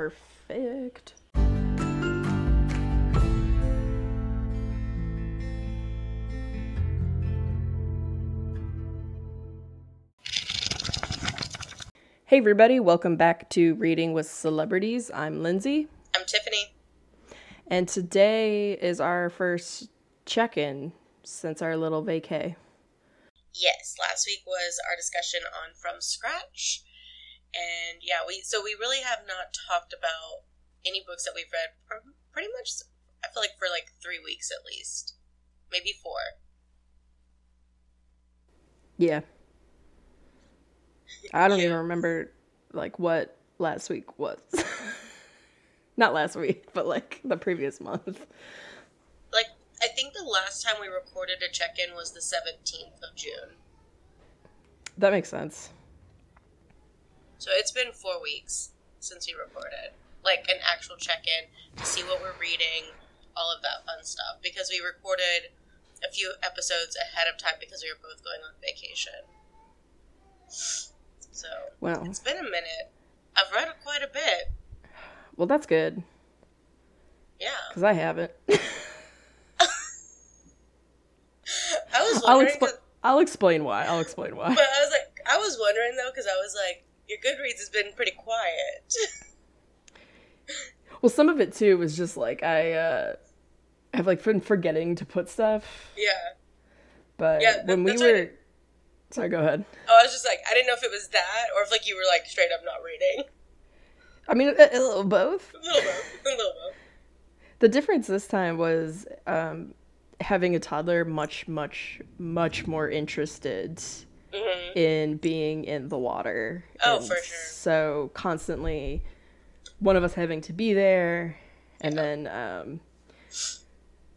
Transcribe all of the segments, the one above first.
Perfect. Hey, everybody, welcome back to Reading with Celebrities. I'm Lindsey. I'm Tifani. And today is our first check in since our little vacay. Yes, last week was our discussion on From Scratch. And yeah, we so we really have not talked about any books that we've read pretty much I feel like for like 3 weeks at least. Maybe 4. Yeah. I don't Yeah. even remember like what last week was. Not last week, but like the previous month. Like I think the last time we recorded a check-in was the 17th of June. That makes sense. So it's been 4 weeks since we recorded. Like an actual check-in to see what we're reading, all of that fun stuff because we recorded a few episodes ahead of time because we were both going on vacation. So Wow. it's been a minute. I've read quite a bit. Well, that's good Yeah, because I haven't. I was I'll wondering. I'll explain why. I'll explain why. but I was like, I was wondering though because I was like, your Goodreads has been pretty quiet. Well, some of it too was just like I uh have like been forgetting to put stuff, yeah. but Yeah, when we I were, did. sorry, go ahead. Oh, I was just like, I didn't know if it was that or if like you were like straight up not reading. I mean, a, a little both. A little bit. A little bit. The difference this time was um, having a toddler much, much, much more interested hmm in being in the water. Oh, And for sure. So constantly, one of us having to be there, and then um,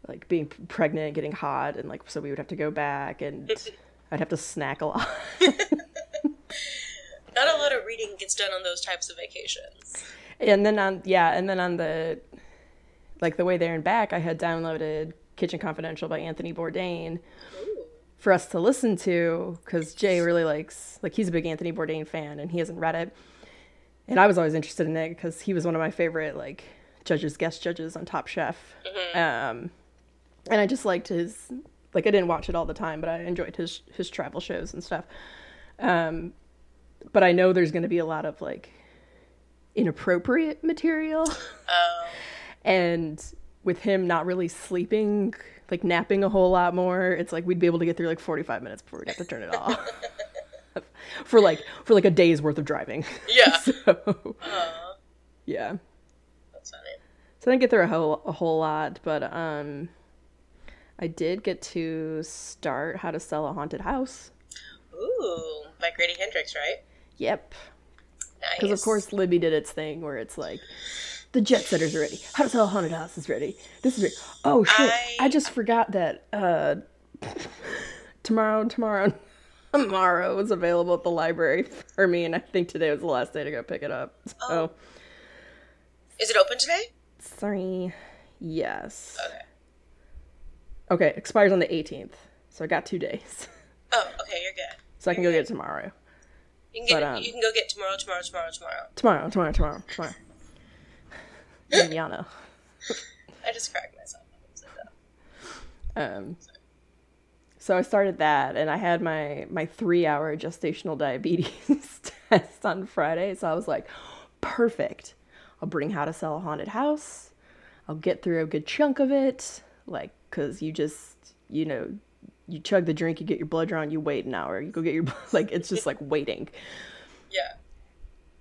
like being pregnant, getting hot, and like so we would have to go back, and I'd have to snack a lot. Not a lot of reading gets done on those types of vacations. and then on yeah, and then on the like the way there and back, I had downloaded Kitchen Confidential by Anthony Bourdain. Ooh. For us to listen to because Jay really likes like he's a big Anthony Bourdain fan and he hasn't read it. And I was always interested in it because he was one of my favorite like judges, guest judges on Top Chef. Um, and I just liked his like I didn't watch it all the time, but I enjoyed his his travel shows and stuff. Um, but I know there's going to be a lot of like inappropriate material. Um, and with him not really sleeping like napping a whole lot more it's like we'd be able to get through like 45 minutes before we'd have to turn it off for like for like a day's worth of driving yeah. so Aw, yeah that's funny. so i didn't get through a whole a whole lot but um i did get to start how to sell a haunted house Ooh, by Grady Hendrix, right? yep Nice. because of course libby did its thing where it's like the jet setter's are ready. How to sell a haunted house is ready. This is ready. Oh shit. I- I just forgot that uh tomorrow tomorrow tomorrow is available at the library for me and i think today was the last day to go pick it up. So Oh. Is it open today? sorry. Yes. Okay. okay expires on the 18th so i got two days. Oh, okay, you're good. so i can go get it tomorrow. You can get But, um, you can go get tomorrow, tomorrow, tomorrow, tomorrow. tomorrow tomorrow tomorrow tomorrow Yana. I just cracked myself. up when I said that. Um, so I started that, and I had my my three hour gestational diabetes test on Friday. So I was like, perfect. I'll bring How to Sell a Haunted House. I'll get through a good chunk of it, like, cause you just, you know, you chug the drink, you get your blood drawn, you wait an hour, you go get your like, it's just like waiting. Yeah.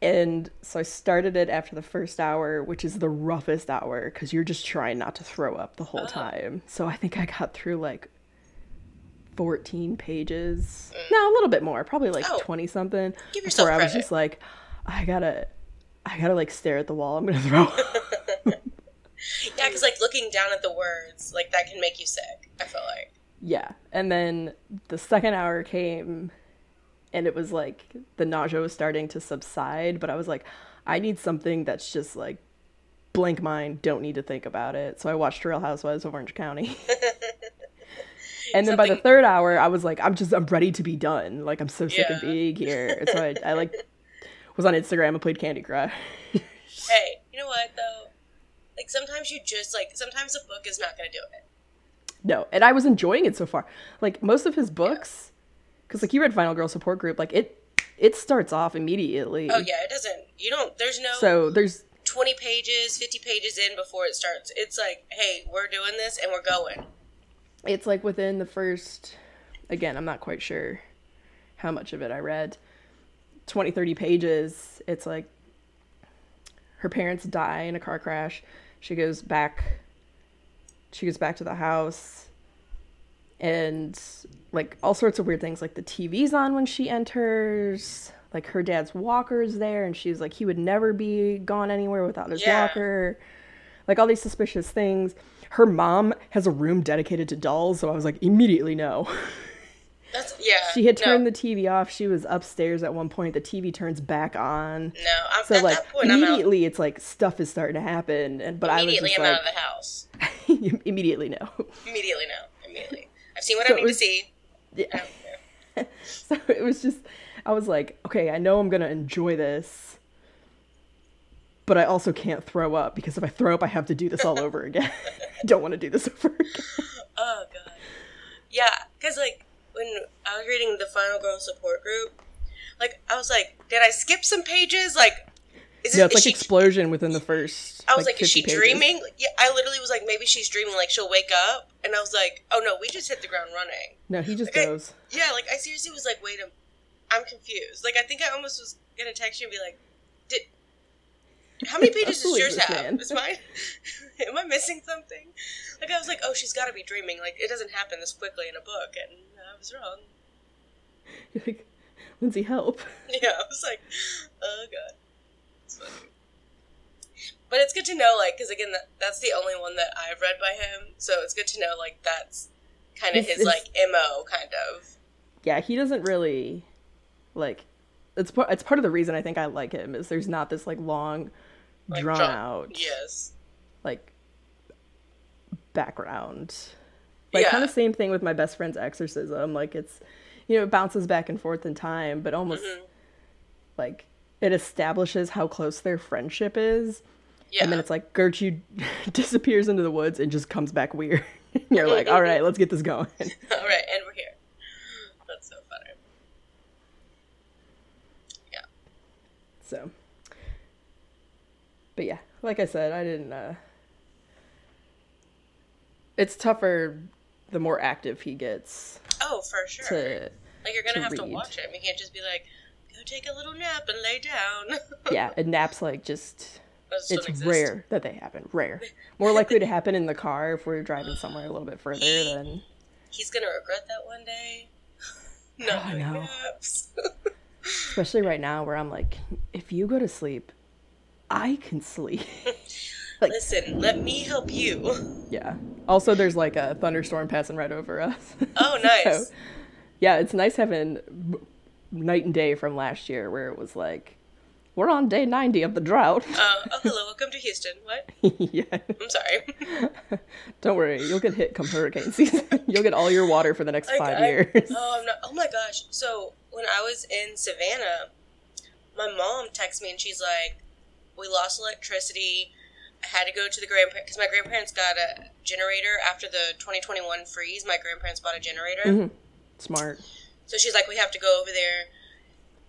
And so I started it after the first hour, which is the roughest hour because you're just trying not to throw up the whole time. So I think I got through like 14 pages. Mm. No, a little bit more, probably like Oh. 20 something. Give yourself before I was just like, I gotta, I gotta like stare at the wall. I'm gonna throw up. Yeah, because like looking down at the words, like that can make you sick. I feel like. yeah. And then the second hour came and it was like the nausea was starting to subside, but I was like, I need something that's just like blank mind, don't need to think about it. So I watched Real Housewives of Orange County. and then by the third hour, I was like, I'm just, I'm ready to be done. Like, I'm so sick Yeah. of being here. So I, I like was on Instagram and played Candy Crush. Hey, you know what though? Like sometimes you just like sometimes a book is not going to do it. No, and I was enjoying it so far. Like most of his books, because like you read Final Girl Support Group, like it it starts off immediately. Oh yeah, it doesn't. You don't. There's no. So there's 20 pages, 50 pages in before it starts. It's like, hey, we're doing this and we're going. It's like within the first, again, I'm not quite sure how much of it I read. 20, 30 pages. It's like her parents die in a car crash. She goes back, she goes back to the house and like all sorts of weird things like the TV's on when she enters like her dad's walker's there and she's like he would never be gone anywhere without his Yeah. walker like all these suspicious things her mom has a room dedicated to dolls so i was like immediately no That's yeah. she had no, turned the tv off she was upstairs at one point the tv turns back on No, I'm, so at like that point, immediately it's like stuff is starting to happen and but Immediately, i I'm was out of the house. immediately no Immediately, no. Immediately. I've seen what So I need was- to see. yeah. I don't care. so it was just i was like okay i know i'm gonna enjoy this but i also can't throw up because if i throw up i have to do this all over again i don't want to do this over again Oh god. Yeah, because like when I was reading the Final Girl support group, like I was like, did I skip some pages? Like, is, no it, it's like she? explosion within the first I was like, 50 is she pages. dreaming? Yeah, I literally was like, maybe she's dreaming. Like she'll wake up, and I was like, oh no, we just hit the ground running. no he just Okay. goes Yeah, like I seriously was like, wait a, I'm confused. Like I think I almost was gonna text you and be like, did. How many pages does is yours have? man? Is mine? Am I missing something? Like I was like, oh, she's got to be dreaming. Like it doesn't happen this quickly in a book, and I was wrong. you're like lindsey help Yeah, I was like, oh god, it's funny. But it's good to know, like, because again, that, that's the only one that I've read by him, so it's good to know, like, that's kind of his it's- like mo, kind of. yeah he doesn't really like it's part it's part of the reason i think i like him is there's not this like long Like, drawn out Yes. like background. Like Yeah. kind of same thing with my best friend's exorcism. Like it's you know, it bounces back and forth in time, but almost Mhm. like it establishes how close their friendship is. Yeah. And then it's like Gertrude disappears into the woods and just comes back weird. You're like, all right, let's get this going. All right, and we're here. That's so funny. Yeah. So, but yeah, like I said, I didn't. uh It's tougher the more active he gets Oh, for sure. to like you're gonna to have to watch him. You can't just be like, take a little nap and lay down. yeah, and naps like just. It's exist. rare that they happen. Rare. More likely to happen in the car if we're driving somewhere a little bit further than He's gonna regret that one day. Oh, Not doing know. naps. especially right now where I'm like, if you go to sleep, I can sleep. Listen, let me help you. yeah. Also, there's like a thunderstorm passing right over us. Oh, nice. So, yeah, it's nice having night and day from last year where it was like, we're on day 90 of the drought. Uh, oh, hello, welcome to Houston. What? yeah. I'm sorry. Don't worry, you'll get hit come hurricane season. you'll get all your water for the next Like, five I- years. Oh, I'm not, oh my gosh. So, when I was in Savannah, my mom texted me and she's like, We lost electricity. I had to go to the grandparents because my grandparents got a generator after the 2021 freeze. My grandparents bought a generator. Mhm. Smart. So she's like, we have to go over there.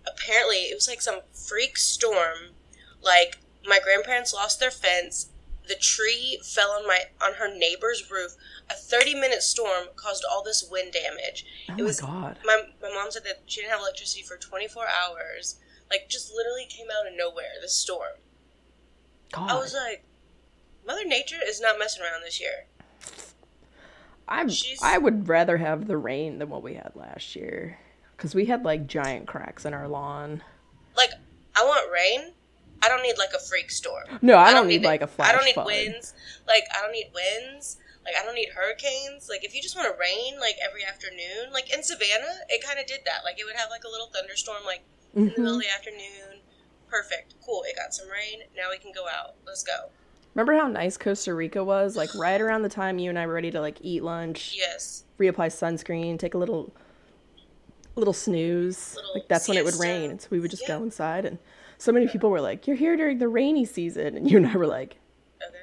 Apparently, it was like some freak storm. Like my grandparents lost their fence. The tree fell on my on her neighbor's roof. A thirty minute storm caused all this wind damage. Oh it my was god. my my mom said that she didn't have electricity for twenty four hours. Like just literally came out of nowhere. This storm. God. I was like, Mother Nature is not messing around this year. I'm, she's- I would rather have the rain than what we had last year. Because we had like giant cracks in our lawn. Like I want rain. I don't need like a freak storm. No, I, don't, need, it. like a flash I don't need flood. winds. Like I don't need winds. Like I don't need hurricanes. Like if you just want to rain, like every afternoon, like in Savannah, it kind of did that. Like it would have like a little thunderstorm, like in the Mm-hmm. middle of the afternoon. Perfect, cool. It got some rain. Now we can go out. Let's go. Remember how nice Costa Rica was? Like right around the time you and I were ready to like eat lunch, Yes. reapply sunscreen, take a little little snooze. Little like that's when it would rain. And so we would just Yeah. go inside and so many people were like, You're here during the rainy season and you and I were like, Okay.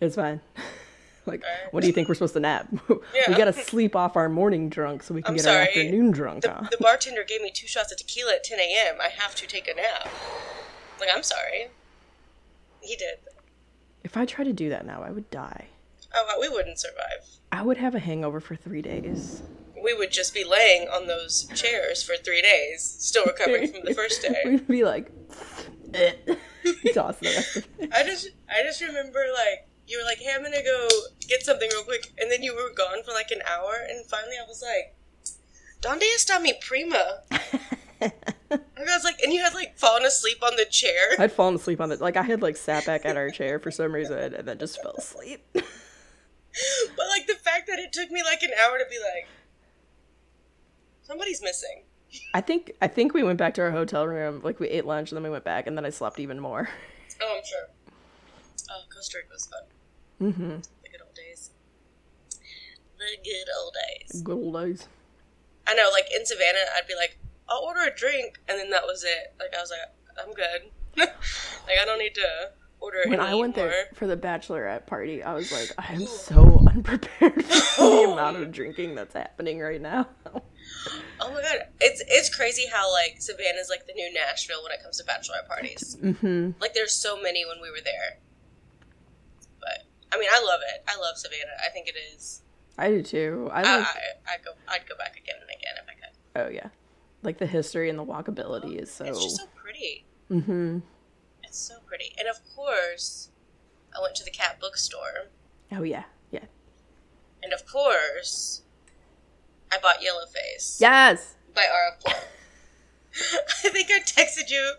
It's fine. like, Alright. what do you think we're supposed to nap? we gotta sleep off our morning drunk so we can I'm get our afternoon drunk The, on. the bartender gave me two shots of tequila at 10 a.m. I have to take a nap. Like, I'm sorry. He did. If I tried to do that now, I would die. Oh, we wouldn't survive. I would have a hangover for three days. We would just be laying on those chairs for three days, still recovering from the first day. We'd be like, eh. toss the rest of it. I just, I just remember like you were like, "Hey, I'm gonna go get something real quick," and then you were gone for like an hour, and finally I was like, "Donde está mi prima?" And I was like, and you had like fallen asleep on the chair. I'd fallen asleep on the Like I had like sat back at our chair for some reason and then just fell asleep. But like the fact that it took me like an hour to be like, somebody's missing. I think I think we went back to our hotel room. Like we ate lunch and then we went back and then I slept even more. Oh, I'm sure. Oh, Costa Rica was fun. Mm-hmm. The good old days. The good old days. Good old days. I know, like in Savannah, I'd be like, I'll order a drink, and then that was it. Like I was like, I'm good. like I don't need to order. When I went more. there for the bachelorette party, I was like, I am so unprepared for the amount of drinking that's happening right now. Oh my god, it's it's crazy how like Savannah's like the new Nashville when it comes to bachelorette parties. mm-hmm. Like there's so many when we were there. But I mean, I love it. I love Savannah. I think it is. I do too. I I, like. I I'd go I'd go back again and again if I could. oh yeah, like the history and the walkability is so. It's just so pretty. mm-hmm. It's so pretty. And of course, I went to the cat bookstore. Oh yeah, yeah. And of course, I bought Yellowface Yes. by R.F. Plum. I think I texted you,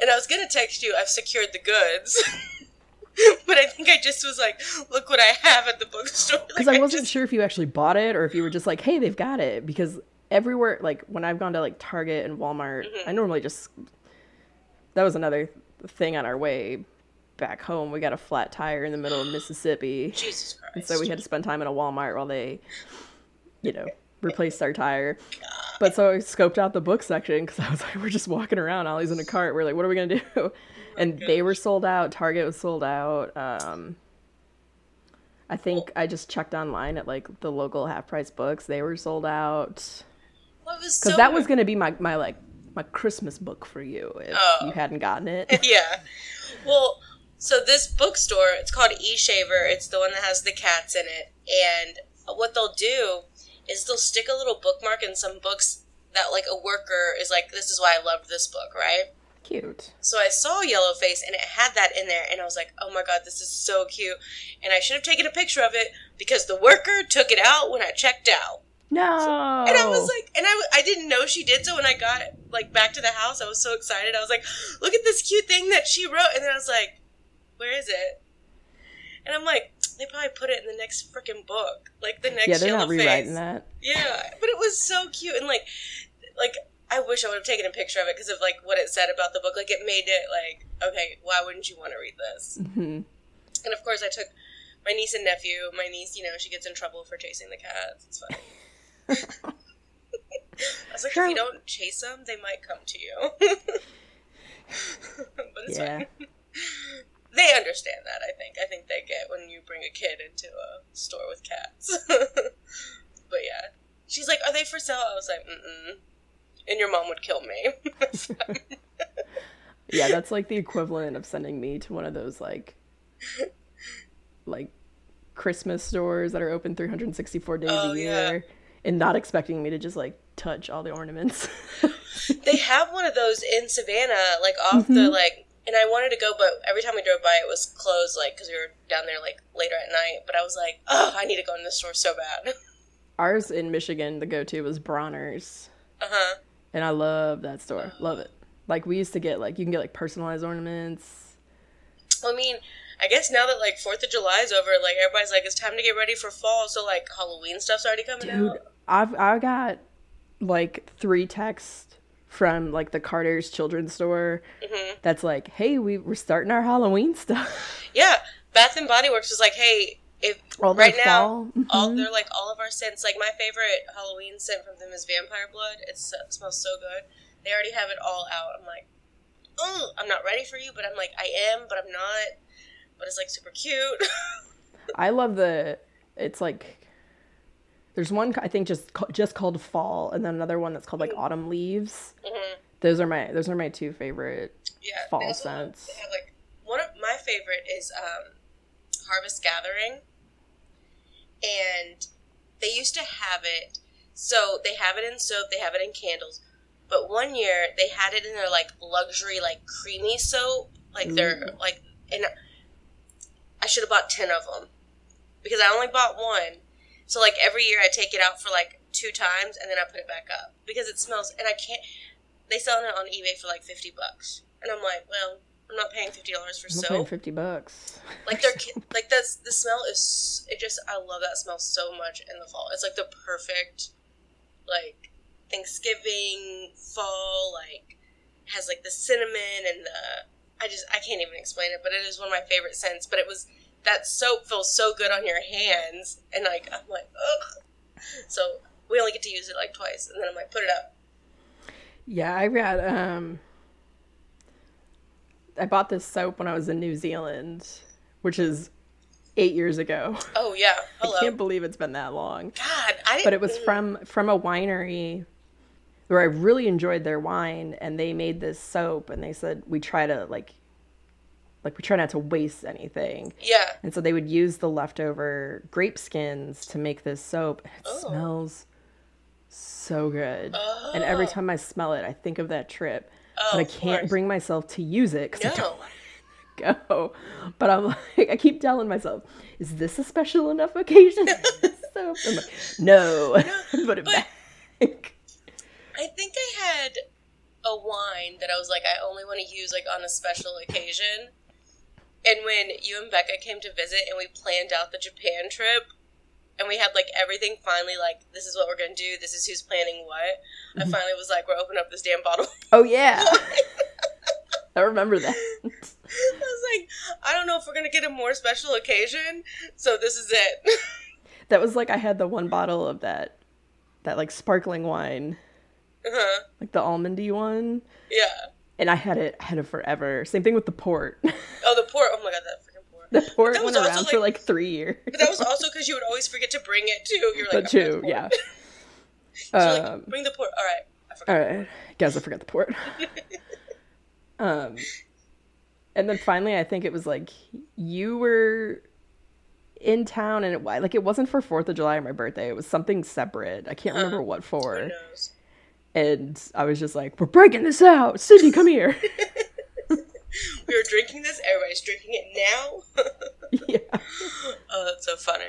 and I was gonna text you, I've secured the goods. but I think I just was like, look what I have at the bookstore. Because Like, I wasn't just- sure if you actually bought it or if you were just like, hey, they've got it. Because everywhere, like when I've gone to like Target and Walmart, Mm-hmm. I normally just. That was another thing on our way back home. We got a flat tire in the middle of Mississippi. Jesus Christ. And so we had to spend time at a Walmart while they, you know, replaced our tire. But so I scoped out the book section because I was like, we're just walking around. Ollie's in a cart. We're like, what are we going to do? And they were sold out. Target was sold out. Um, I think I just checked online at like the local half price books. They were sold out. Well, it was Because so that was going to be my, my like my Christmas book for you if Oh. you hadn't gotten it. yeah. Well, so this bookstore, it's called E Shaver. It's the one that has the cats in it. And what they'll do is they'll stick a little bookmark in some books that like a worker is like, this is why I loved this book, right? Cute. So I saw Yellowface and it had that in there, and I was like, oh my god, this is so cute. And I should have taken a picture of it because the worker took it out when I checked out. No. And I was like, and I, I didn't know she did. So when I got like back to the house, I was so excited. I was like, look at this cute thing that she wrote. And then I was like, where is it? And I'm like, they probably put it in the next freaking book, like the next yeah, they're not Face. rewriting that. Yeah, but it was so cute and like, like I wish I would have taken a picture of it because of like what it said about the book. Like it made it like, okay, why wouldn't you want to read this? hmm And of course, I took my niece and nephew. My niece, you know, she gets in trouble for chasing the cats. It's funny. I was like, if you don't chase them, they might come to you. but it's Yeah. fine. They understand that. I think. I think they get when you bring a kid into a store with cats. but yeah, she's like, "Are they for sale?" I was like, "Mm." Mm. And your mom would kill me. Yeah, that's like the equivalent of sending me to one of those like like Christmas stores that are open 364 days Oh, a yeah. And not expecting me to just like touch all the ornaments. they have one of those in Savannah, like off the like. And I wanted to go, but every time we drove by, it was closed, like because we were down there like later at night. But I was like, oh, I need to go in the store so bad. Ours in Michigan, the go-to was Bronner's, uh huh. and I love that store. Love it. Like we used to get like you can get like personalized ornaments. I mean, I guess now that like Fourth of July is over, like everybody's like, it's time to get ready for fall. So like Halloween stuff's already coming Dude, out. I've I got like three texts from like the Carter's children's store hmm that's like, "Hey, we we're starting our Halloween stuff." Yeah, Bath and Body Works was like, hey, if All right now, all Mhm. they're like all of our scents. Like my favorite Halloween scent from them is Vampire Blood. It's it smells so good. They already have it all out. I'm like, oh, I'm not ready for you, but I'm like, I am, but I'm not. But it's like super cute. I love the. It's like. There's one I think just just called Fall, and then another one that's called like Autumn Leaves. Mhm. Those are my those are my two favorite. Yeah, Fall they also have- scents. Have like one of my favorite is um, Harvest Gathering, and they used to have it. So they have it in soap, they have it in candles, but one year they had it in their like luxury like creamy soap, like their Ooh. like and I should have bought ten of them because I only bought one. So like every year I take it out for like two times and then I put it back up because it smells and I can't. They sell it on eBay for like fifty bucks, and I'm like, well, I'm not paying fifty dollars for I'm soap. fifty bucks. Like they're like that's the smell is it just I love that smell so much in the fall. It's like the perfect like Thanksgiving fall like has like the cinnamon and the I just I can't even explain it, but it is one of my favorite scents. But it was that soap feels so good on your hands, and like I'm like ugh. So we only get to use it like twice, and then I'm like put it up. Yeah, I got um I bought this soap when I was in New Zealand, which is 8 years ago. Oh yeah, hello. I can't believe it's been that long. God, I didn't. But it was from from a winery where I really enjoyed their wine and they made this soap and they said we try to like like we try not to waste anything. yeah. And so they would use the leftover grape skins to make this soap. It Oh. smells so good. Oh. And every Oh. time I smell it, I think of that trip. Oh, but I oh, can't course. bring myself to use it because I don't want to go. But I'm like, I keep telling myself, is this a special enough occasion? soap? I'm like, no, put it but- back. I think I had a wine that I was like, I only want to use like on a special occasion. And when you and Becca came to visit and we planned out the Japan trip, and we had like everything finally like, this is what we're gonna do, this is who's planning what. I finally was like, we're opening up this damn bottle. Oh yeah, I remember that. I was like, I don't know if we're gonna get a more special occasion, so this is it. That was like I had the one bottle of that, that like sparkling wine, uh-huh. like the almondy one, Yeah. And I had it, had it forever. Same thing with the port. Oh, the port. Oh my god, that freaking port. the port went around for like- like three years. But that was also because you would always forget to bring it too. You're like, But "I two, the yeah. So like, Um, bring the port. All right. I forgot. All right, guys, I forgot the port. um, and then finally, I think it was like you were in town, and it like it wasn't for Fourth of July or my birthday. It was something separate. I can't remember what Who for. knows? And I was just like, "We're breaking this out, Sydney, come here." We were drinking this. Everybody's drinking it now. yeah, oh, that's so funny.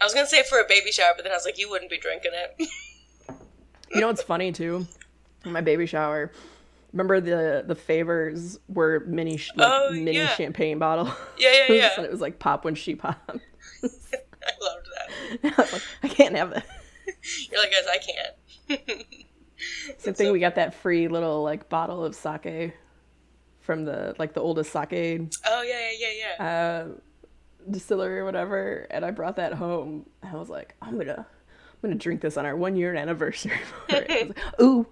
I was gonna say for a baby shower, but then I was like, you wouldn't be drinking it. you know what's funny too? My baby shower. Remember the the favors were mini sh- like, Oh, mini yeah. champagne bottle. yeah, yeah, yeah. and it was like pop when she popped. I loved that. I like, I can't have that. You're like, guys, I can't. Same thing. We got that free little like bottle of sake from the like the oldest sake Oh yeah, yeah, yeah, yeah. uh, distillery or whatever, and I brought that home. I was like, I'm gonna, I'm gonna drink this on our one year anniversary. for it. Like, Ooh,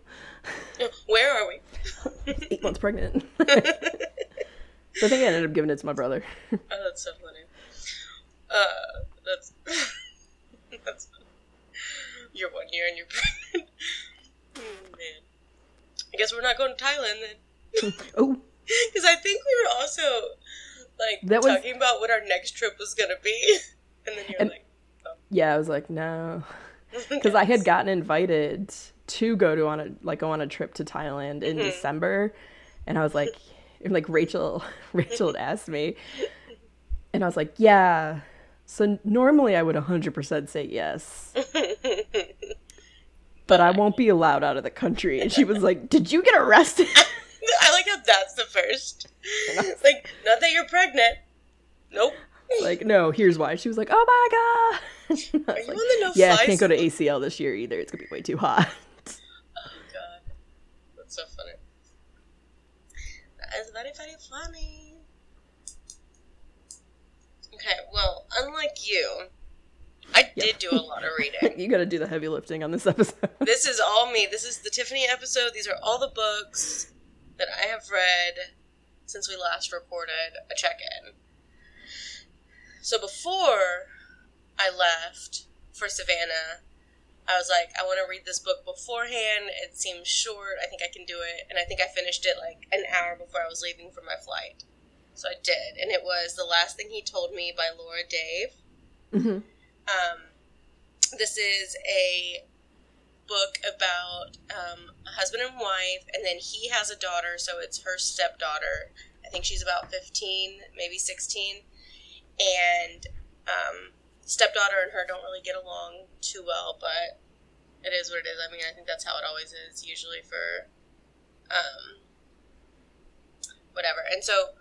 Where are we? eight months pregnant. so I think I ended up giving it to my brother. Oh, that's so funny. Uh, that's that's you're one year and you're pregnant. Oh, I guess we're not going to Thailand then, oh, because I think we were also like That was- talking about what our next trip was gonna be, and then you're And- like, oh. yeah. I was like, no, because I had gotten invited to go to on a like go on a trip to Thailand in mm-hmm. December, and I was like, like Rachel, Rachel had asked me, and I was like, yeah. So normally I would 100% say yes, but I won't be allowed out of the country. And she was like, "Did you get arrested?" I like how that's the first. like, not that you're pregnant. Nope. like, no. Here's why. She was like, "Oh my god." Are you like, on the no yeah, I can't go to ACL this year either. It's gonna be way too hot. Oh god, that's so funny. That is very very funny. Okay, well, unlike you, I Yeah. did do a lot of reading. you got to do the heavy lifting on this episode. this is all me. This is the Tifani episode. These are all the books that I have read since we last recorded a check-in. So before I left for Savannah, I was like, I want to read this book beforehand. It seems short. I think I can do it. And I think I finished it like an hour before I was leaving for my flight. So I did. And it was The Last Thing He Told Me by Laura Dave. hmm Um, this is a book about um, a husband and wife, and then he has a daughter, so it's her stepdaughter. I think she's about 15, maybe 16. And um, stepdaughter and her don't really get along too well, but it is what it is. I mean, I think that's how it always is, usually for um, whatever. And so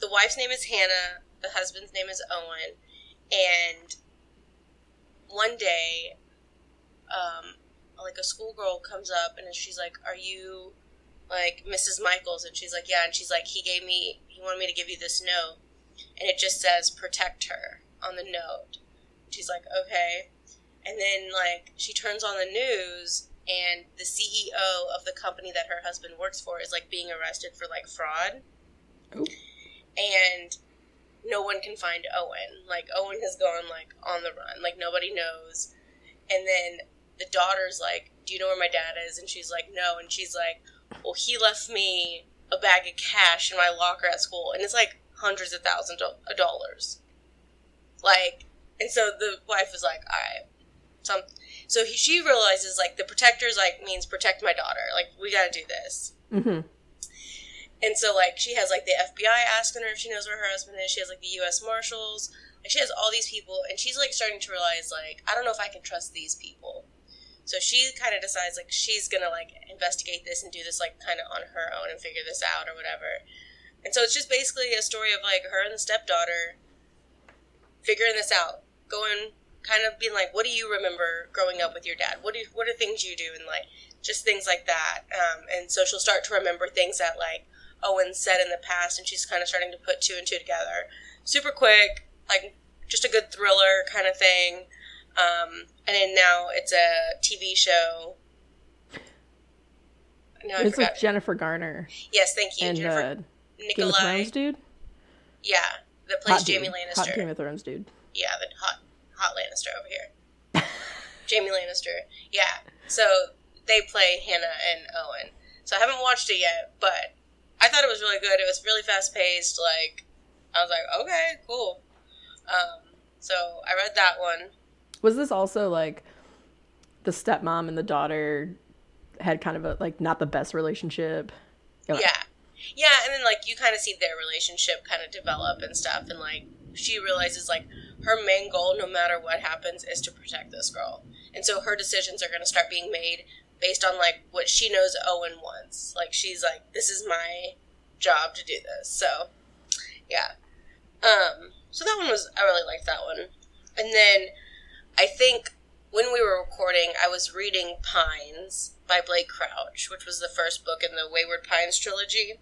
the wife's name is Hannah, the husband's name is Owen, and one day, um, like a schoolgirl comes up and she's like, "Are you like Mrs. Michaels?" And she's like, "Yeah." And she's like, "He gave me, he wanted me to give you this note, and it just says protect her on the note." She's like, "Okay." And then like she turns on the news and the CEO of the company that her husband works for is like being arrested for like fraud. Oh. And no one can find Owen. Like Owen has gone like on the run. Like nobody knows. And then the daughter's like, "Do you know where my dad is?" And she's like, "No." And she's like, "Well, he left me a bag of cash in my locker at school, and it's like hundreds of thousands of dollars." Like, and so the wife is like, "All right." Some, so he, she realizes like the protectors like means protect my daughter. Like we got to do this. hmm And so like she has like the FBI asking her if she knows where her husband is. She has like the U.S. Marshals. Like she has all these people, and she's like starting to realize like I don't know if I can trust these people. So she kind of decides like she's gonna like investigate this and do this like kind of on her own and figure this out or whatever. And so it's just basically a story of like her and the stepdaughter figuring this out, going kind of being like, what do you remember growing up with your dad? What do you, what are things you do and like just things like that. Um, and so she'll start to remember things that like Owen said in the past, and she's kind of starting to put two and two together. Super quick, like just a good thriller kind of thing. Um, and then now it's a TV show. No, It's with Jennifer Garner yes, thank you, and Jennifer uh, Game of Thrones dude. Yeah, that plays Hot Jaime dude. Lannister. Hot Game of Thrones dude. yeah, the hot hot Lannister over here. Jaime Lannister. Yeah. So they play Hannah and Owen. So I haven't watched it yet, but I thought it was really good. It was really fast paced. Like I was like, okay, cool. Um, so I read that one. Was this also like the stepmom and the daughter had kind of a like not the best relationship? Okay. Yeah. Yeah, and then like you kind of see their relationship kind of develop and stuff and like she realizes like her main goal no matter what happens is to protect this girl. And so her decisions are going to start being made based on like what she knows Owen wants. Like she's like this is my job to do this. So, yeah. Um so that one was I really liked that one. And then I think when we were recording, I was reading Pines by Blake Crouch, which was the first book in the Wayward Pines trilogy.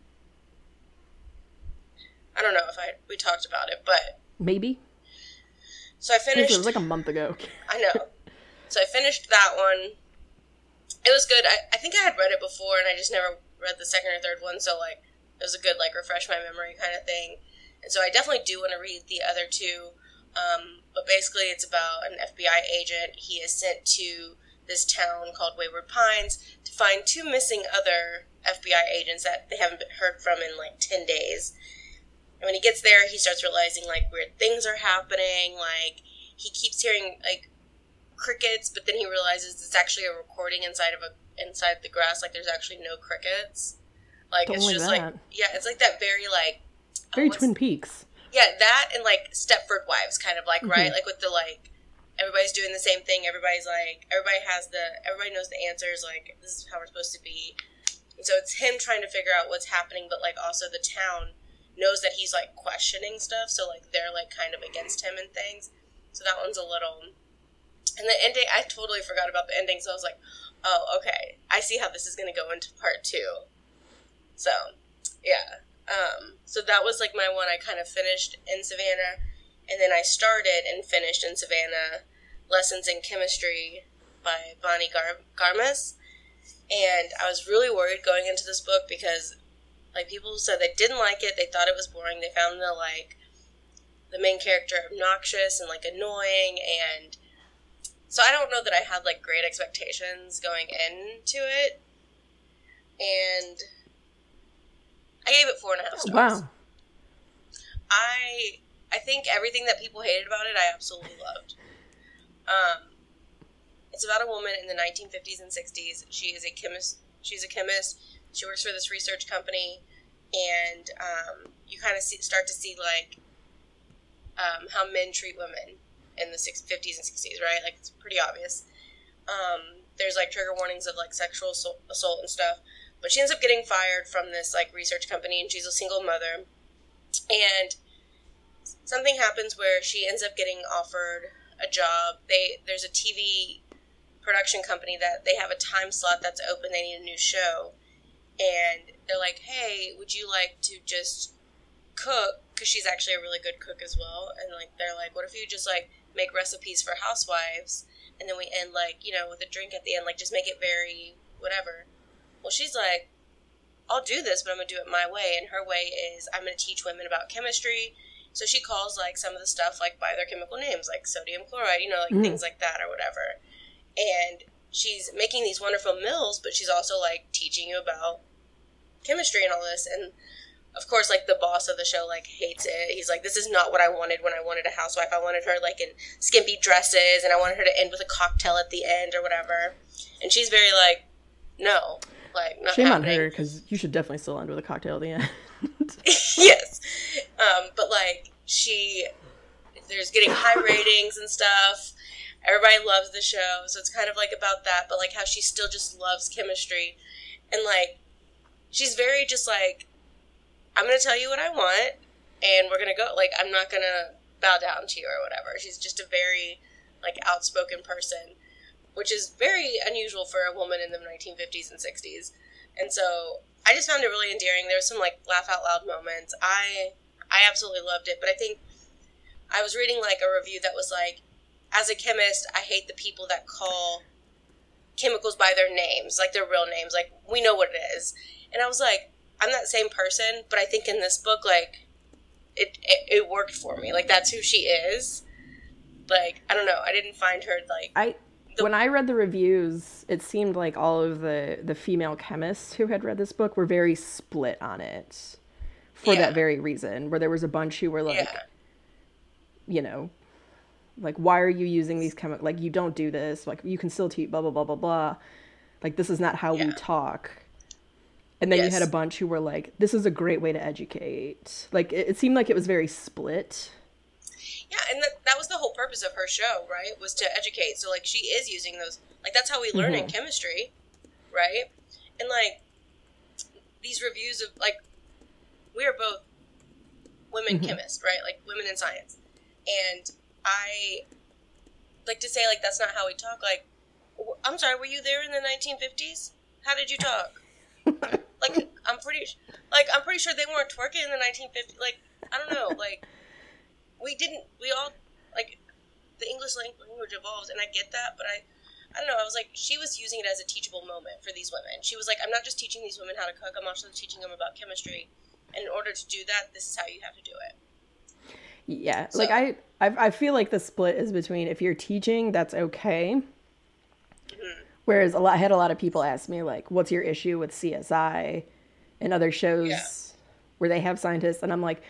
I don't know if I we talked about it, but Maybe. so I finished. it was like a month ago. I know. So I finished that one. It was good. I, I think I had read it before, and I just never read the second or third one. So like, it was a good like refresh my memory kind of thing. And so I definitely do want to read the other two. Um, but basically, it's about an FBI agent. He is sent to this town called Wayward Pines to find two missing other FBI agents that they haven't heard from in like ten days. And when he gets there, he starts realizing like weird things are happening. Like he keeps hearing like crickets, but then he realizes it's actually a recording inside of a inside the grass. Like there's actually no crickets. Like it's just that. like yeah, it's like that very like Very Twin Peaks. yeah, that and like Stepford Wives, kind of like right, Mhm. like with the like everybody's doing the same thing. Everybody's like everybody has the everybody knows the answers. Like this is how we're supposed to be. And so it's him trying to figure out what's happening, but like also the town knows that he's like questioning stuff. So like they're like kind of against him and things. So that one's a little. And the ending, I totally forgot about the ending. So I was like, oh okay, I see how this is going to go into part two. So yeah. Um, so that was like my one I kind of finished in Savannah, and then I started and finished in Savannah Lessons in Chemistry by Bonnie Gar- Garmus. And I was really worried going into this book because, like, people said they didn't like it, they thought it was boring, they found the, like, the main character obnoxious and like annoying and so I don't know that I had like great expectations going into it. And I gave it four and a half stars. Wow. I I think everything that people hated about it I absolutely loved. Um it's about a woman in the 1950s and 60s. She is a chemist. She's a chemist. She works for this research company, and um, you kind of start to see like um, how men treat women in the 50s and 60s, right? Like it's pretty obvious. Um, there's like trigger warnings of like sexual assault, assault and stuff. But she ends up getting fired from this like research company, and she's a single mother. And something happens where she ends up getting offered a job. They there's a TV production company that they have a time slot that's open. They need a new show, and they're like, "Hey, would you like to just cook?" Because she's actually a really good cook as well. And like, they're like, "What if you just like make recipes for housewives?" And then we end like you know with a drink at the end, like just make it very whatever. Well, she's like, I'll do this, but I'm gonna do it my way. And her way is I'm gonna teach women about chemistry. So she calls like some of the stuff like by their chemical names, like sodium chloride, you know, like mm. things like that or whatever. And she's making these wonderful meals, but she's also like teaching you about chemistry and all this. And of course, like the boss of the show, like hates it. He's like, "This is not what I wanted when I wanted a housewife. I wanted her like in skimpy dresses, and I wanted her to end with a cocktail at the end or whatever." And she's very like, "No, like not shame happening. on her because you should definitely still end with a cocktail at the end." yes, um, but like she, there's getting high ratings and stuff. Everybody loves the show, so it's kind of like about that, but like how she still just loves chemistry, and like she's very just like I'm gonna tell you what I want, and we're gonna go. Like, I'm not gonna bow down to you or whatever. She's just a very like outspoken person, which is very unusual for a woman in the 1950s and 60s. And so I just found it really endearing. There was some like laugh out loud moments. I I absolutely loved it, but I think I was reading like a review that was like, as a chemist, I hate the people that call chemicals by their names, like their real names. Like we know what it is. And I was like, I'm that same person, but I think in this book, like, it, it, it worked for me. Like, that's who she is. Like, I don't know. I didn't find her, like. I. The... when I read the reviews, it seemed like all of the, the female chemists who had read this book were very split on it for yeah. that very reason, where there was a bunch who were like, yeah. you know, like, why are you using these chemicals? Like, you don't do this. Like, you can still teach, blah, blah, blah, blah, blah. Like, this is not how yeah. we talk and then yes. you had a bunch who were like this is a great way to educate. Like it, it seemed like it was very split. Yeah and that, that was the whole purpose of her show right was to educate. So like she is using those like that's how we learn mm-hmm. in chemistry right? And like these reviews of like we are both women mm-hmm. chemists right like women in science. And i like to say like that's not how we talk like i'm sorry were you there in the 1950s how did you talk like I'm pretty like I'm pretty sure they weren't twerking in the 1950s. Like I don't know. Like we didn't. We all like the English language evolves, and I get that, but I. I don't know. I was like, she was using it as a teachable moment for these women. She was like, I'm not just teaching these women how to cook. I'm also teaching them about chemistry. And in order to do that, this is how you have to do it. Yeah, so, like I, I, I feel like the split is between if you're teaching, that's okay. Mm-hmm. Whereas a lot, I had a lot of people ask me like, "What's your issue with CSI and other shows yeah. where they have scientists?" And I'm like,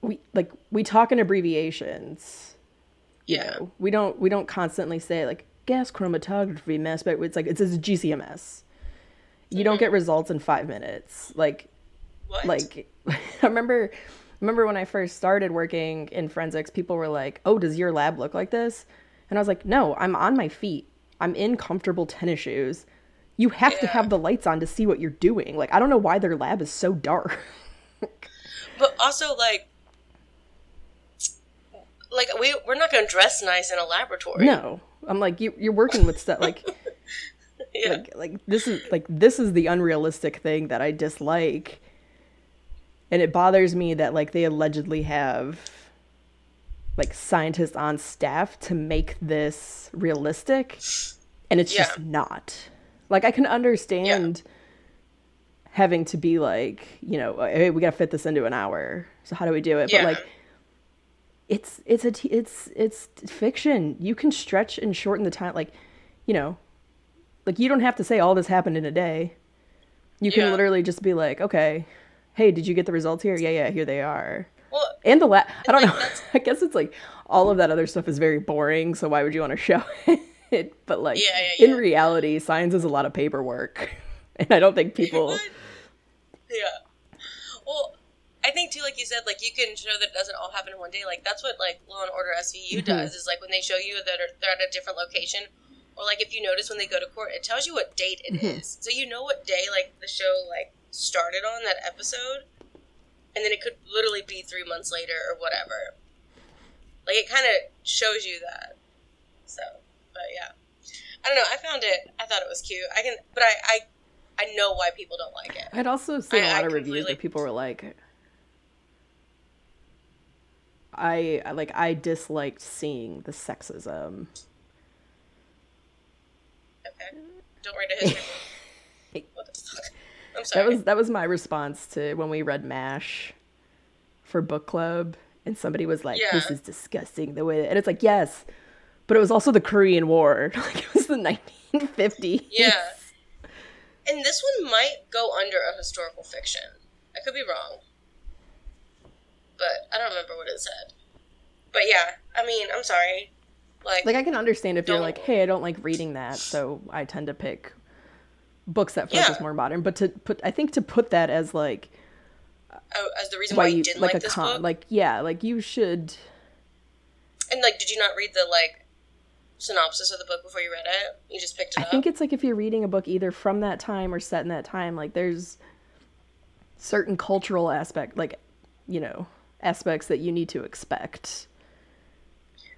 "We like we talk in abbreviations. Yeah, know? we don't we don't constantly say like gas chromatography mass spec. It's like it's a GCMS. You mm-hmm. don't get results in five minutes. Like, what? Like, I remember." Remember when I first started working in forensics, people were like, "Oh, does your lab look like this?" And I was like, "No, I'm on my feet I'm in comfortable tennis shoes. You have yeah. to have the lights on to see what you're doing. Like I don't know why their lab is so dark. but also like like we we're not going to dress nice in a laboratory. No. I'm like you you're working with stuff like yeah. like like this is like this is the unrealistic thing that I dislike. And it bothers me that like they allegedly have like scientists on staff to make this realistic and it's yeah. just not like i can understand yeah. having to be like you know hey we gotta fit this into an hour so how do we do it yeah. but like it's it's a t- it's it's fiction. You can stretch and shorten the time like, you know, like you don't have to say all this happened in a day. You can literally just be like, okay, hey, did you get the results here? Yeah, yeah, here they are. Well, And the la- I don't like, know. I guess it's like all of that other stuff is very boring. So why would you want to show it? But like Yeah, yeah, in reality, science is a lot of paperwork, and I don't think people. Yeah. Well, I think too, like you said, like you can show that it doesn't all happen in one day. Like that's what like Law and Order SVU Mm-hmm. does. Is like when they show you that they're at a different location, or like if you notice when they go to court, it tells you what date it Mm-hmm. is. So you know what day like the show like started on that episode, and then it could literally be three months later or whatever. Like it kind of shows you that. So, but yeah, I don't know. I found it. I thought it was cute. I can, but I, I, I know why people don't like it. I'd also seen a lot I of reviews completely- where people were like, I I- like I disliked seeing the sexism. Okay. Don't read a history book. What the fuck? I'm sorry. That was that was my response to when we read Mash for book club, and somebody was like, "This is disgusting." The way, and it's like, yes, but it was also the Korean War. Like it was the 1950s. Yeah. And this one might go under a historical fiction. I could be wrong. But I don't remember what it said. But yeah, I mean, I'm sorry. Like, Like I can understand if you're like, "Hey, I don't like reading that," so I tend to pick books that focus Yeah. more modern. But to put, I think to put that as like oh, as the reason why, why you didn't like, like, a this con, book. like yeah, like you should. and like, did you not read the like synopsis of the book before you read it? You just picked it up. I up. think it's like if you're reading a book either from that time or set in that time, like there's certain cultural aspect, like you know, aspects that you need to expect.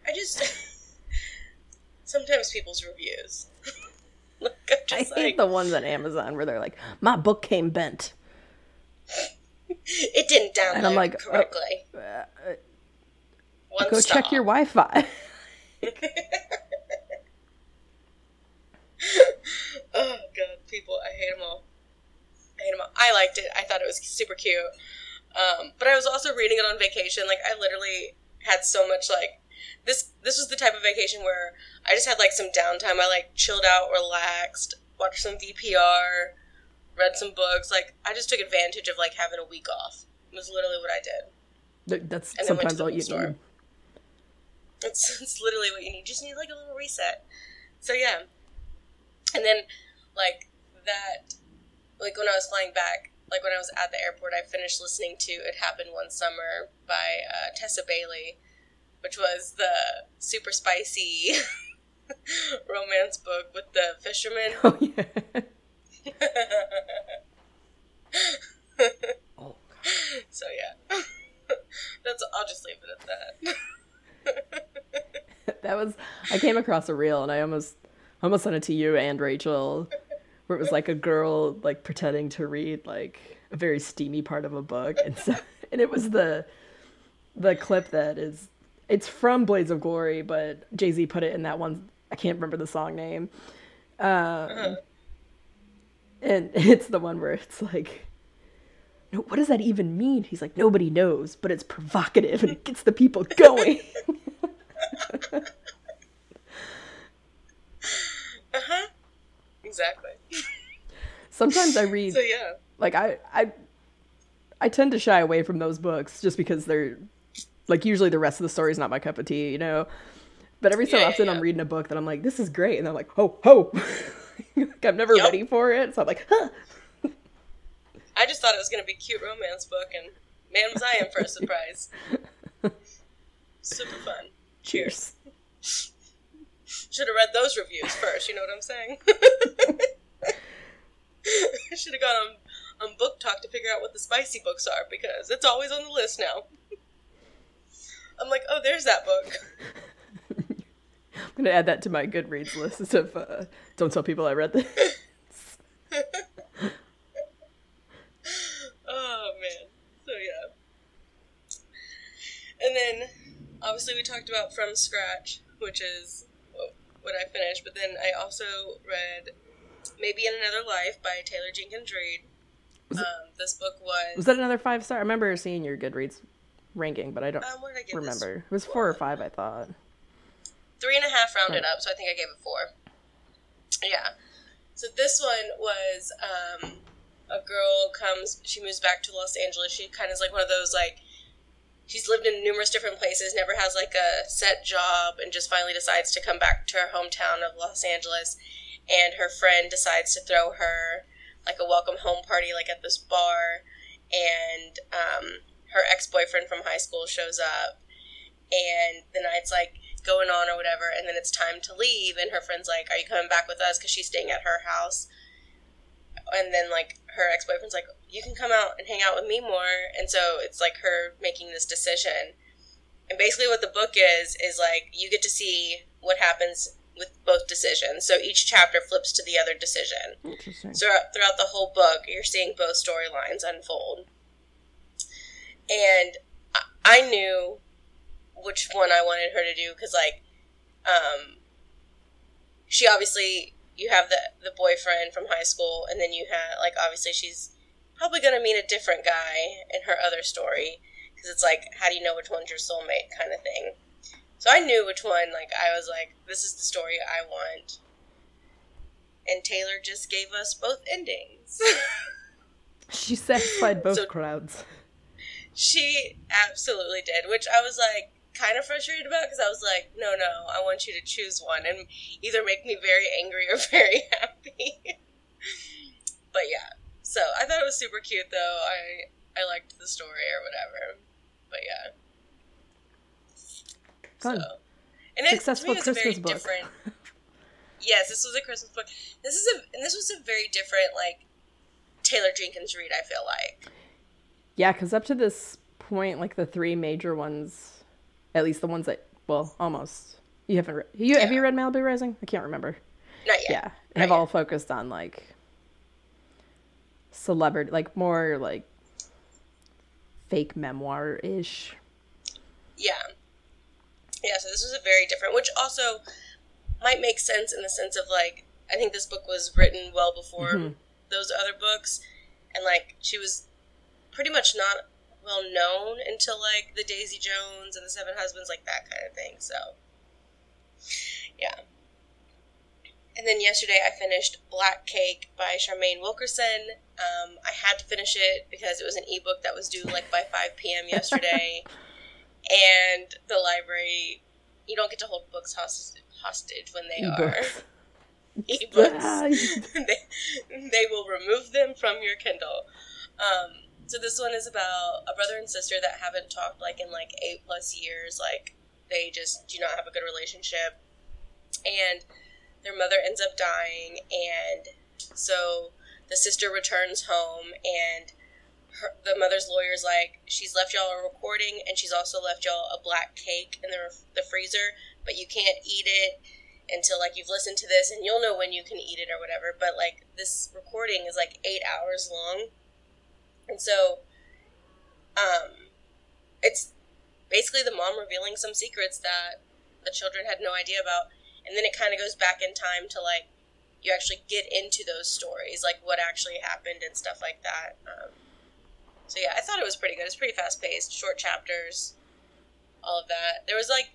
I just sometimes people's reviews. like, I hate like, the ones on Amazon where they're like, "My book came bent." it didn't download And I'm like, uh, correctly. One Go star. check your Wi-Fi. Oh god, people, I hate them all. I hate them all. I liked it. I thought it was super cute. Um, but I was also reading it on vacation. Like I literally had so much like this. This was the type of vacation where I just had like some downtime. I like chilled out, relaxed, watched some VPR, read some books. Like I just took advantage of like having a week off. It was literally what I did. That's And then went to sometimes all you need. It's, it's literally what you need. You just need like a little reset. So yeah. And then like that like when I was flying back, like when I was at the airport, I finished listening to It Happened One Summer by uh, Tessa Bailey, which was the super spicy romance book with the fisherman. Oh yeah. oh. so yeah. That's I'll just leave it at that. that was I came across a reel and I almost almost sent it to you and Rachel where it was like a girl like pretending to read like a very steamy part of a book and so and it was the the clip that is it's from Blades of Glory but Jay-Z put it in that one I can't remember the song name um and it's the one where it's like no, what does that even mean? He's like, nobody knows, but it's provocative and it gets the people going. Uh-huh. Exactly. Sometimes I read So yeah. like I I I tend to shy away from those books just because they're like usually the rest of the story is not my cup of tea, you know. But every so Yeah, often yeah. I'm reading a book that I'm like, this is great, and I'm like, ho ho, like, I'm never Yup. ready for it, so I'm like, huh. I just thought it was gonna be a cute romance book and man was I in for a surprise. Super fun. cheers. Should have read those reviews first, you know what I'm saying? I should have gone on, on BookTok to figure out what the spicy books are because it's always on the list now. I'm like, oh, there's that book. I'm gonna add that to my Goodreads list of uh, don't tell people I read this. Oh man. So yeah. And then obviously we talked about From Scratch, which is what, I finished, but then I also read Maybe in Another Life by Taylor Jenkins Reid. Um, this book was, Was that another five star? I remember seeing your Goodreads ranking, but I don't Um, remember. It was four or five, I thought. three and a half rounded up, so I think I gave it four. Yeah. So this one was um, a girl comes, she moves back to Los Angeles. She kind of is like one of those like she's lived in numerous different places, never has like a set job, and just finally decides to come back to her hometown of Los Angeles. And her friend decides to throw her like a welcome home party, like at this bar, and um, her ex boyfriend from high school shows up, and the night's like going on or whatever, and then it's time to leave, and her friend's like, "Are you coming back with us?" Because she's staying at her house, and then like her ex boyfriend's like, "You can come out and hang out with me more," and so it's like her making this decision, and basically what the book is is like you get to see what happens with both decisions. So each chapter flips to the other decision. Interesting. So throughout the whole book, you're seeing both storylines unfold. And I- knew which one I wanted her to do because, like, um, she obviously you have the the boyfriend from high school, and then you have like obviously she's probably gonna meet a different guy in her other story because it's like how do you know which one's your soulmate kind of thing. So I knew which one. Like I was like, this is the story I want. And Taylor just gave us both endings. She satisfied both So- crowds. She absolutely did, which I was like kind of frustrated about because I was like, no, no, I want you to choose one and either make me very angry or very happy. but yeah, so I thought it was super cute though. I I liked the story or whatever. But yeah, Fun. so and it, Successful it was a very Christmas book. different. Yes, this was a Christmas book. This is a and this was a very different like Taylor Jenkins Reid. I feel like. Yeah, because up to this point, like the three major ones, at least the ones that, well, almost. You haven't read. You have you read Malibu Rising? I can't remember. Not yet. Yeah, Not have yet. all focused on like celebrity, like more like fake memoir ish. Yeah. Yeah, so this was a very different, which also might make sense in the sense of like, I think this book was written well before Mhm. those other books, and like, she was pretty much not well known until like the Daisy Jones and the Seven Husbands, like that kind of thing, so. Yeah. And then yesterday I finished Black Cake by Charmaine Wilkerson. Um, I had to finish it because it was an ebook that was due like by 5 p.m. yesterday. and the library, you don't get to hold books hostage, hostage when they Ebooks. are ebooks. They, they will remove them from your Kindle. Um, so this one is about a brother and sister that haven't talked like in like eight plus years. Like they just do not have a good relationship, and their mother ends up dying, and so the sister returns home and. Her, the mother's lawyer's like she's left y'all a recording and she's also left y'all a black cake in the, the freezer but you can't eat it until like you've listened to this and you'll know when you can eat it or whatever but like this recording is like eight hours long and so um it's basically the mom revealing some secrets that the children had no idea about. And then it kind of goes back in time to like you actually get into those stories like what actually happened and stuff like that um, so yeah i thought it was pretty good. It's pretty fast paced short chapters all of that. There was like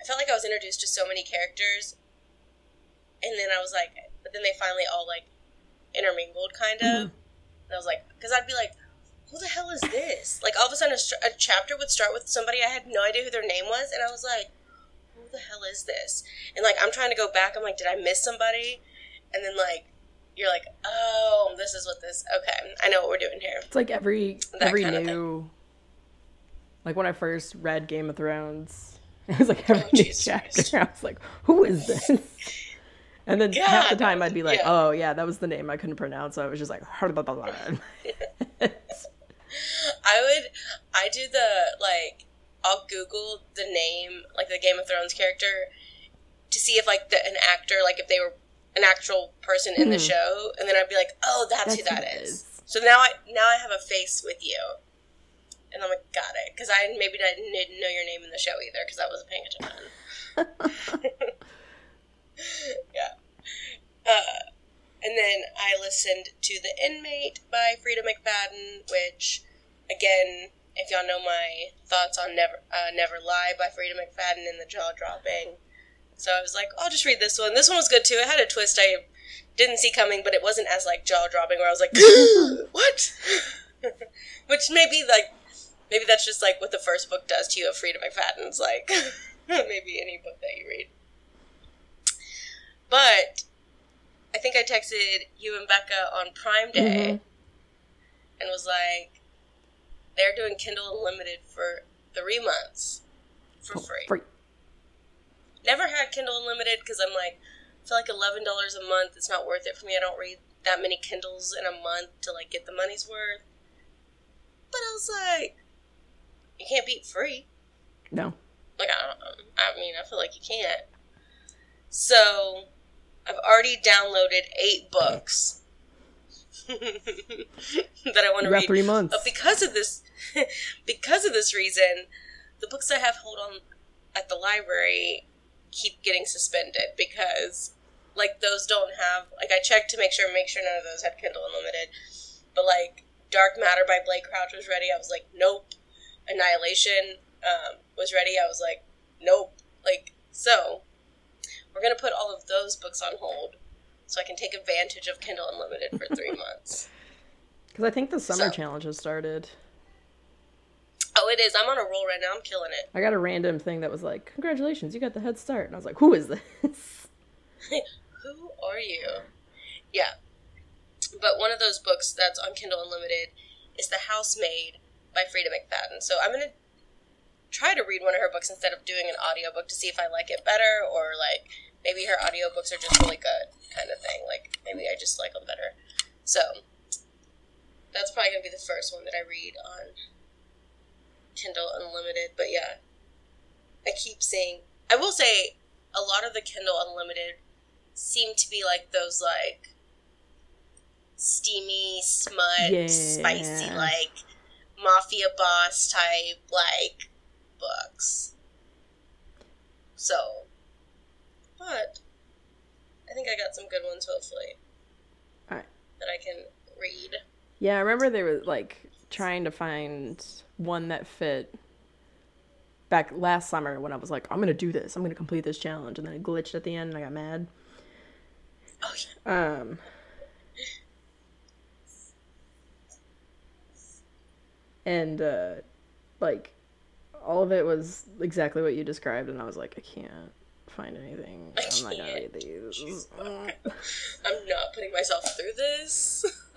I felt like I was introduced to so many characters, and then I was like, but then they finally all like intermingled, kind of. And I was like, because I'd be like, who the hell is this? Like all of a sudden, a, a chapter would start with somebody I had no idea who their name was, and I was like, who the hell is this? And like I'm trying to go back. I'm like, did I miss somebody? And then like you're like, oh, this is what this. Okay, I know what we're doing here. It's like every That every new, like when I first read Game of Thrones, it was like oh, every Oh, new chapter. Christ. I was like, who is this? And then half the time I'd be like, yeah. oh yeah, that was the name I couldn't pronounce. So I was just like, I would I do the like I'll Google the name like the Game of Thrones character to see if like the, an actor like if they were an actual person in the Hmm. show and then I'd be like oh that's, who That's who that it is. is. So now I now I have a face with you. And I'm like, got it, because I maybe didn't know your name in the show either, because I wasn't paying attention. yeah. Uh, and then I listened to The Inmate by Freida McFadden, which, again, if y'all know my thoughts on Never uh, Never Lie by Freida McFadden and the jaw dropping. So I was like, I'll just read this one. This one was good too. It had a twist I didn't see coming, but it wasn't as like jaw dropping where I was like, what? Which maybe like maybe that's just like what the first book does to you of Freida McFadden's like maybe any book that you read. But I think I texted you and Becca on Prime Day Mhm. and was like, they're doing Kindle Unlimited for three months for free. Free. Never had Kindle Unlimited because I'm like, I feel like eleven dollars a month. It's not worth it for me. I don't read that many Kindles in a month to like get the money's worth. But I was like, you can't beat free. No. Like I, don't, I mean, I feel like you can't. So, I've already downloaded eight books that I want to read. three months. But because of this, because of this reason, the books I have hold on at the library keep getting suspended because, like, those don't have. Like, I checked to make sure, make sure none of those had Kindle Unlimited. But like, Dark Matter by Blake Crouch was ready. I was like, nope. Annihilation um, was ready. I was like, nope. Like, so we're gonna put all of those books on hold so I can take advantage of Kindle Unlimited for three months. Because I think the summer So- challenge has started. Oh, it is. I'm on a roll right now. I'm killing it. I got a random thing that was like, "Congratulations, you got the head start," and I was like, "Who is this?" Who are you? Yeah. But one of those books that's on Kindle Unlimited is The Housemaid by Freida McFadden. So I'm going to try to read one of her books instead of doing an audiobook to see if I like it better or like maybe her audiobooks are just really good kind of thing. Like maybe I just like them better. So that's probably going to be the first one that I read on Kindle Unlimited. But yeah, I keep saying, I will say a lot of the Kindle Unlimited seem to be like those like steamy smut Yeah. spicy like mafia boss type like books so but i think i got some good ones hopefully Alright. that i can read yeah, I remember they were like trying to find one that fit. Back last summer when I was like, "I'm gonna do this. I'm gonna complete this challenge," and then it glitched at the end, and I got mad. oh yeah Um. And uh, like, all of it was exactly what you described, and I was like, I can't find anything. I I'm not gonna read these. I'm not putting myself through this.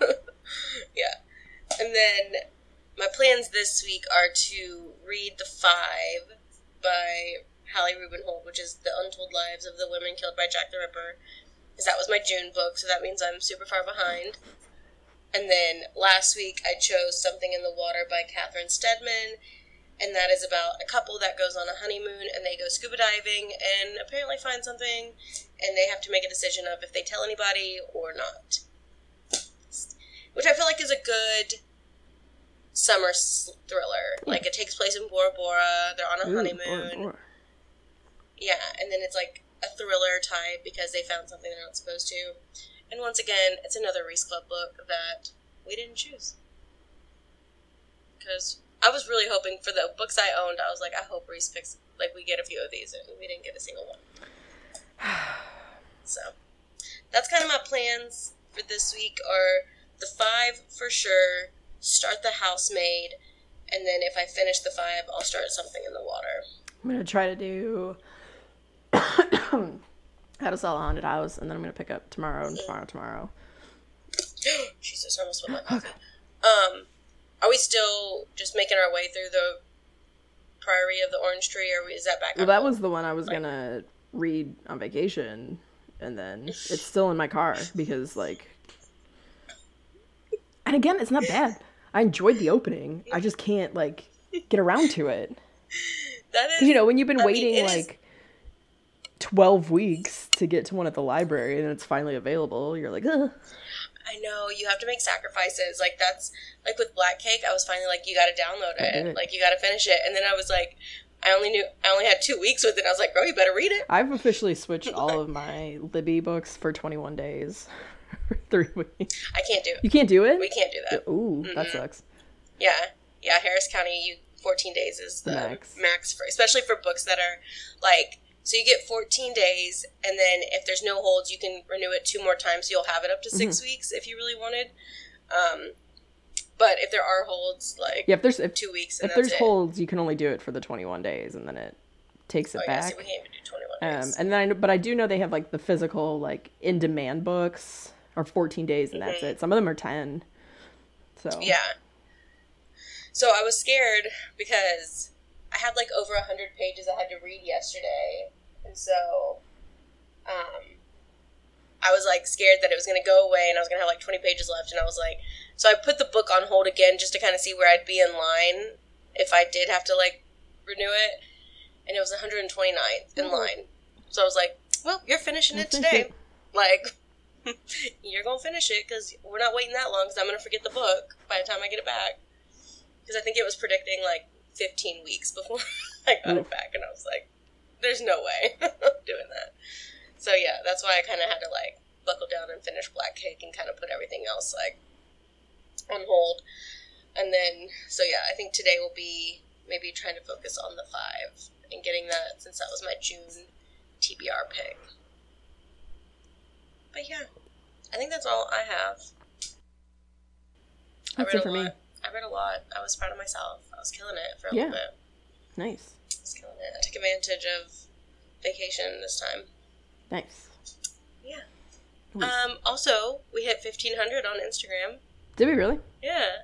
yeah. And then my plans this week are to read The Five by Hallie Rubenhold, which is The Untold Lives of the Women Killed by Jack the Ripper. Because that was my June book, so that means I'm super far behind. And then last week I chose Something in the Water by Catherine Steadman, and that is about a couple that goes on a honeymoon and they go scuba diving and apparently find something, and they have to make a decision of if they tell anybody or not. Which I feel like is a good summer thriller. Hmm. Like it takes place in Bora Bora, they're on a Ooh, honeymoon. Bora Bora. Yeah, and then it's like a thriller type because they found something they're not supposed to. And once again, it's another Reese Club book that we didn't choose. Because I was really hoping for the books I owned, I was like, I hope Reese picks, like, we get a few of these, and we didn't get a single one. So, that's kind of my plans for this week are the five for sure, start the housemaid, and then if I finish the five, I'll start something in the water. I'm gonna try to do how to sell a haunted house, and then I'm gonna pick up tomorrow and tomorrow, tomorrow. Jesus, I almost coffee. Um, we still just making our way through the Priory of the Orange Tree, or is that back? Well, that was the one I was gonna read on vacation, and then it's still in my car because like, and again, it's not bad. I enjoyed the opening. I just can't like get around to it. that is. You know, when you've been I waiting it is- like. 12 weeks to get to one at the library and it's finally available you're like Ugh. I know you have to make sacrifices. Like that's like with Black Cake. I was finally like, you got to download it. it. Like you got to finish it. And then I was like, I only knew I only had two weeks with it. I was like, bro, you better read it. i've officially switched all of my libby books for 21 days three weeks I can't do. it. you can't do it We can't do that. ooh that sucks Yeah, yeah, Harris County, you 14 days is the Max. max, for, especially for books that are like. So you get 14 days, and then if there's no holds, you can renew it two more times. So you'll have it up to 6 Mm-hmm. weeks if you really wanted. Um, but if there are holds, like Yeah, if there's if, two weeks, and if that's there's it. holds, you can only do it for the 21 days, and then it takes it oh, yeah, back. we can't even do 21 Um, days. and then, I, know- but I do know they have like the physical, like in demand books are 14 days, and that's Mhm. it. Some of them are 10. So Yeah. So I was scared because I had like over a hundred pages I had to read yesterday, and so um, I was like scared that it was going to go away and I was going to have like twenty pages left, and I was like, so I put the book on hold again just to kind of see where I'd be in line if I did have to like renew it, and it was 129th in Oh. line. So I was like, well, you're finishing it today. Like. you're gonna finish it because we're not waiting that long because I'm gonna forget the book by the time I get it back. Because I think it was predicting like 15 weeks before I got Oof. it back, and I was like, "There's no way I'm doing that." So yeah, that's why I kind of had to like buckle down and finish Black Cake and kind of put everything else like on hold. And then, so yeah, I think today will be maybe trying to focus on the five and getting that since that was my June TBR pick. But yeah, I think that's all I have. That's read it for me. I read a lot. I was proud of myself. I was killing it for a Yeah. little bit. Nice. I was killing it. I took advantage of vacation this time. Nice. Yeah. Nice. Um. Also, we hit fifteen hundred on Instagram. Did we really? Yeah.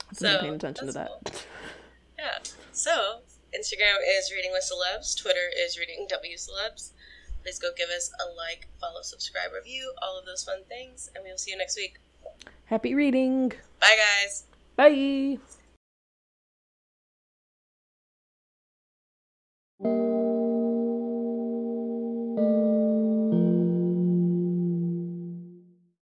I wasn't So, paying attention to that. cool. Yeah. So Instagram is reading with celebs. Twitter is reading W celebs. Please go give us a like, follow, subscribe, review, all of those fun things, and we will see you next week. Happy reading. Bye, guys. Bye.